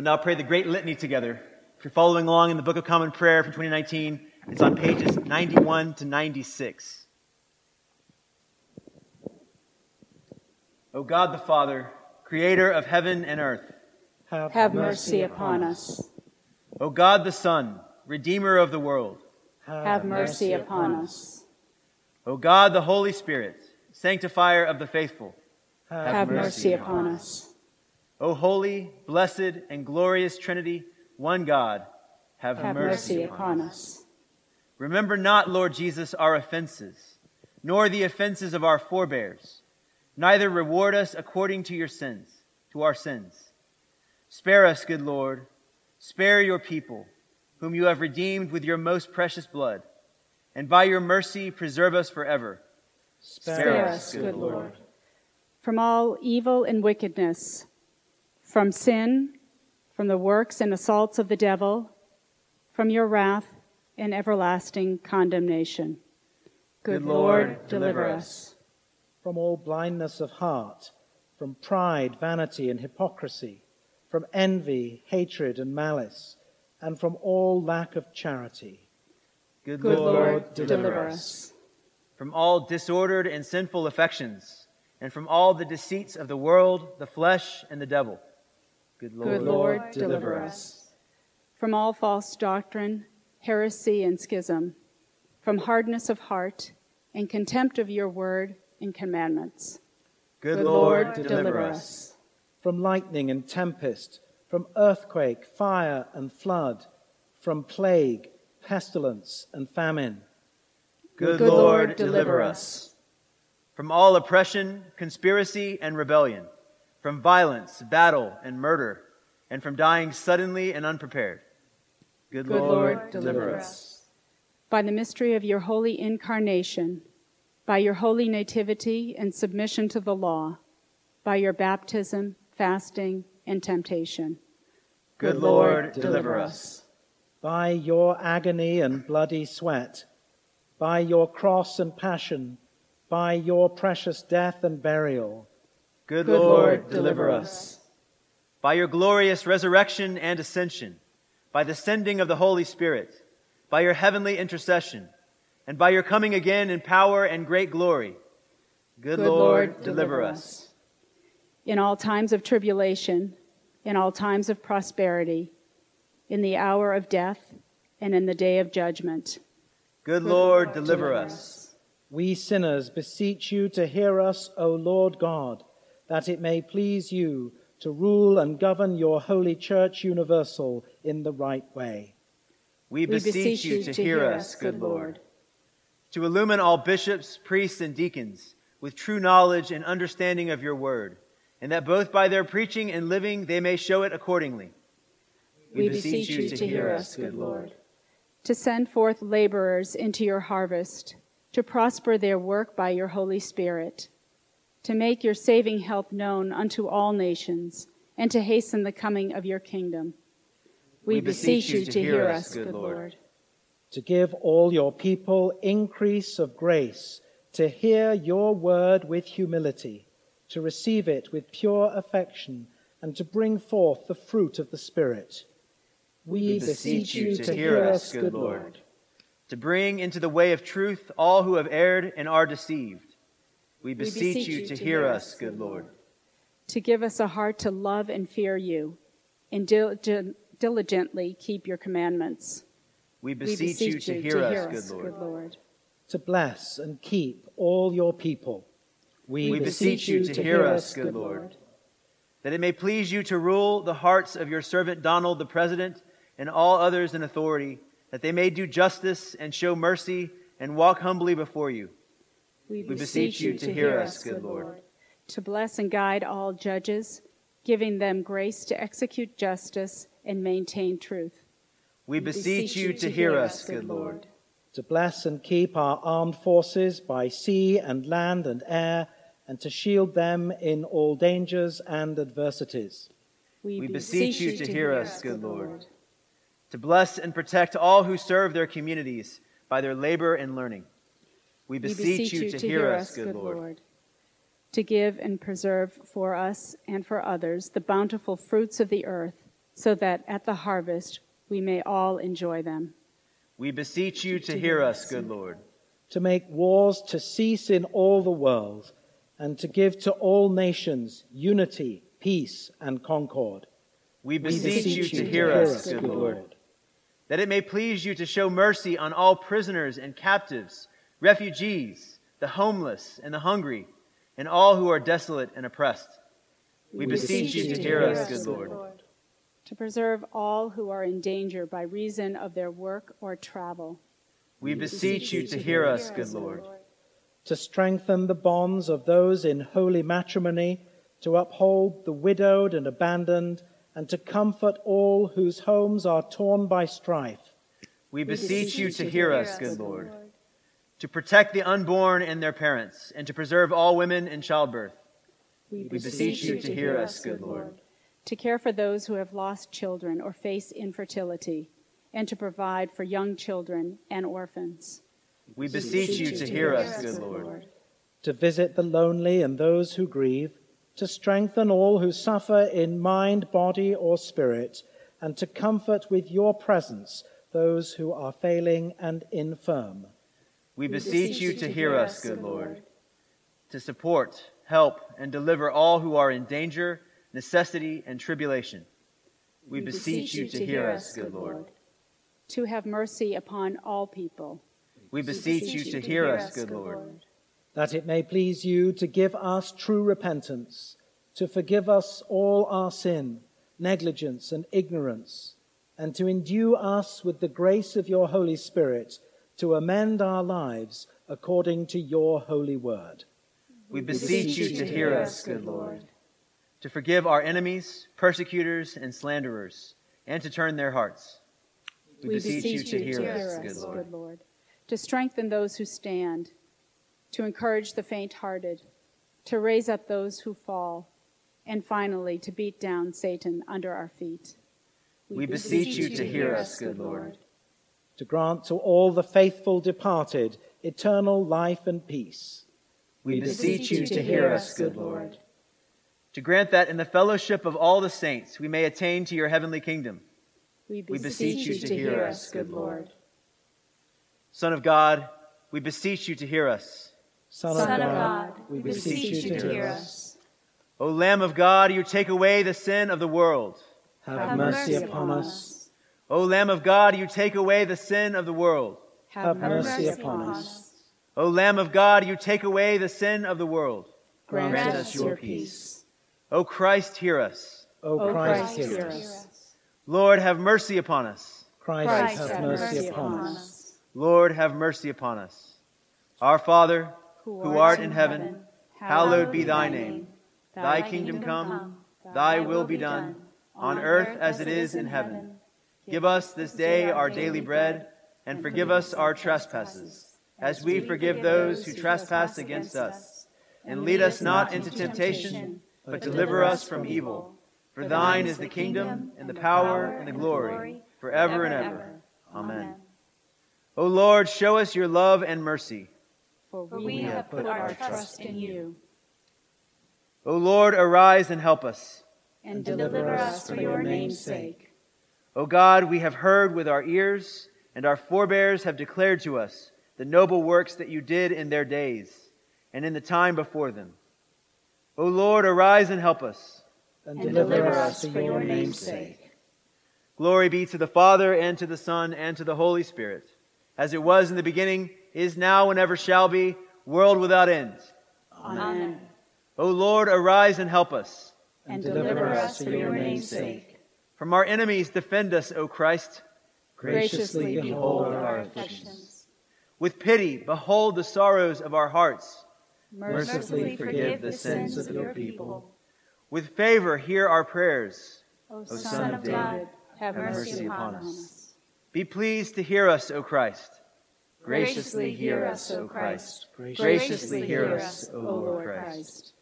We'll now pray the great litany together. If you're following along in the Book of Common Prayer for 2019, it's on pages 91 to 96. O God the Father, creator of heaven and earth, have, have mercy upon us. O God the Son, redeemer of the world, have mercy upon us. O God the Holy Spirit, sanctifier of the faithful, have mercy upon us. O holy, blessed, and glorious Trinity, one God, have, have mercy, mercy upon us. Remember not, Lord Jesus, our offenses, nor the offenses of our forebears, neither reward us according to your sins, to our sins. Spare us, good Lord, spare your people, whom you have redeemed with your most precious blood, and by your mercy preserve us forever. Spare, spare us, good Lord. From all evil and wickedness, from sin, from the works and assaults of the devil, from your wrath and everlasting condemnation. Good, Good Lord, Lord, deliver us. From all blindness of heart, from pride, vanity, and hypocrisy, from envy, hatred, and malice, and from all lack of charity. Good, Good Lord, Lord, deliver us. From all disordered and sinful affections, and from all the deceits of the world, the flesh, and the devil Good Lord, Good Lord deliver us. From all false doctrine, heresy, and schism, from hardness of heart and contempt of your word and commandments. Good, Good Lord, Lord deliver, deliver us. From lightning and tempest, from earthquake, fire, and flood, from plague, pestilence, and famine. Good, Good Lord, Lord deliver us. From all oppression, conspiracy, and rebellion from violence, battle, and murder, and from dying suddenly and unprepared. Good, Good Lord, Lord, deliver us. By the mystery of your holy incarnation, by your holy nativity and submission to the law, by your baptism, fasting, and temptation. Good, Good Lord, Lord, deliver us. By your agony and bloody sweat, by your cross and passion, by your precious death and burial, Good, Good Lord, Lord, deliver us. By your glorious resurrection and ascension, by the sending of the Holy Spirit, by your heavenly intercession, and by your coming again in power and great glory, good, Good Lord, Lord, deliver us. In all times of tribulation, in all times of prosperity, in the hour of death, and in the day of judgment. Good, Good Lord, Lord, deliver us. We sinners beseech you to hear us, O Lord God that it may please you to rule and govern your holy church universal in the right way. We, we beseech, you to, to hear us, good Lord. To illumine all bishops, priests, and deacons with true knowledge and understanding of your word, and that both by their preaching and living they may show it accordingly. We, we beseech, beseech you to, to hear us, good Lord. To send forth laborers into your harvest, to prosper their work by your Holy Spirit to make your saving help known unto all nations, and to hasten the coming of your kingdom. We, we beseech, beseech you to, to hear us, good Lord. Lord. To give all your people increase of grace, to hear your word with humility, to receive it with pure affection, and to bring forth the fruit of the Spirit. We, we beseech you to, to hear us, good Lord. To bring into the way of truth all who have erred and are deceived we beseech, we beseech you, to, to hear us, good Lord. To give us a heart to love and fear you, and dil- diligently keep your commandments. We beseech, we beseech you, to, hear, to hear us, us, good, Lord. good Lord. To bless and keep all your people. We, we beseech, beseech you to, hear us, good Lord. Lord. That it may please you to rule the hearts of your servant Donald, the President, and all others in authority, that they may do justice and show mercy and walk humbly before you we, we beseech you to hear us, good Lord. To bless and guide all judges, giving them grace to execute justice and maintain truth. We beseech you to hear us, good Lord. To bless and keep our armed forces by sea and land and air, and to shield them in all dangers and adversities. We, beseech you to hear us, good Lord. To bless and protect all who serve their communities by their labor and learning. We beseech, you, to, hear us, good Lord. Lord. To give and preserve for us and for others the bountiful fruits of the earth, so that at the harvest we may all enjoy them. We beseech you to hear us, good Lord. To make wars to cease in all the world, and to give to all nations unity, peace, and concord. We beseech, you to hear us, good Lord. That it may please you to show mercy on all prisoners and captives, refugees, the homeless and the hungry, and all who are desolate and oppressed. We, beseech, you to hear us, good Lord. To preserve all who are in danger by reason of their work or travel. We beseech you to hear us, good Lord. To strengthen the bonds of those in holy matrimony, to uphold the widowed and abandoned, and to comfort all whose homes are torn by strife. We beseech you to hear us, good Lord. To protect the unborn and their parents, and to preserve all women in childbirth. We beseech you to hear us, good Lord. To care for those who have lost children or face infertility, and to provide for young children and orphans. We beseech you to hear us, good Lord. To visit the lonely and those who grieve, to strengthen all who suffer in mind, body, or spirit, and to comfort with your presence those who are failing and infirm. We beseech you to hear us, good Lord. To support, help, and deliver all who are in danger, necessity, and tribulation. We beseech you to hear us, good Lord. To have mercy upon all people. We beseech you to hear us, good Lord. That it may please you to give us true repentance, to forgive us all our sin, negligence, and ignorance, and to endue us with the grace of your Holy Spirit to amend our lives according to your holy word. We beseech you to hear us, good Lord. To forgive our enemies, persecutors, and slanderers, and to turn their hearts. We, beseech, you to hear us, good Lord. good Lord. To strengthen those who stand, to encourage the faint hearted, to raise up those who fall, and finally to beat down Satan under our feet. We beseech you to hear us, good Lord. To grant to all the faithful departed eternal life and peace. We beseech you to hear us, good Lord. To grant that in the fellowship of all the saints we may attain to your heavenly kingdom. We beseech you to hear us, good Lord. Son of God, we beseech you to hear us. Son of God, we beseech you to hear us. O Lamb of God, you take away the sin of the world. Have mercy upon us. O Lamb of God, you take away the sin of the world. Have mercy upon us. O Lamb of God, you take away the sin of the world. Grant us your peace. O Christ, hear us. O Christ, hear us. Lord, have mercy upon us. Christ, have mercy upon us. Lord, have mercy upon us. Our Father, who art in heaven, hallowed be thy name. Thy kingdom come, thy will be done, on earth as it is in heaven. Give us this day our daily bread, and forgive us our trespasses, as we forgive those who trespass against us. And lead us not into temptation, but deliver us from evil. For thine is the kingdom, and the power, and the glory, forever and ever. Amen. O Lord, show us your love and mercy. For we have put our trust in you. O Lord, arise and help us. And deliver us for your name's sake. O God, we have heard with our ears, and our forebears have declared to us the noble works that you did in their days and in the time before them. O Lord, arise and help us. And deliver us for your name's sake. Glory be to the Father, and to the Son, and to the Holy Spirit, as it was in the beginning, is now, and ever shall be, world without end. Amen. O Lord, arise and help us. And deliver us for your name's sake. From our enemies, defend us, O Christ. Graciously behold our afflictions. With pity, behold the sorrows of our hearts. Mercifully forgive the sins of your people. With favor, hear our prayers. O Son of David, have mercy mercy upon upon us. us. Be pleased to hear us, O Christ. Graciously hear us, O Christ. Graciously hear us, O Lord Christ.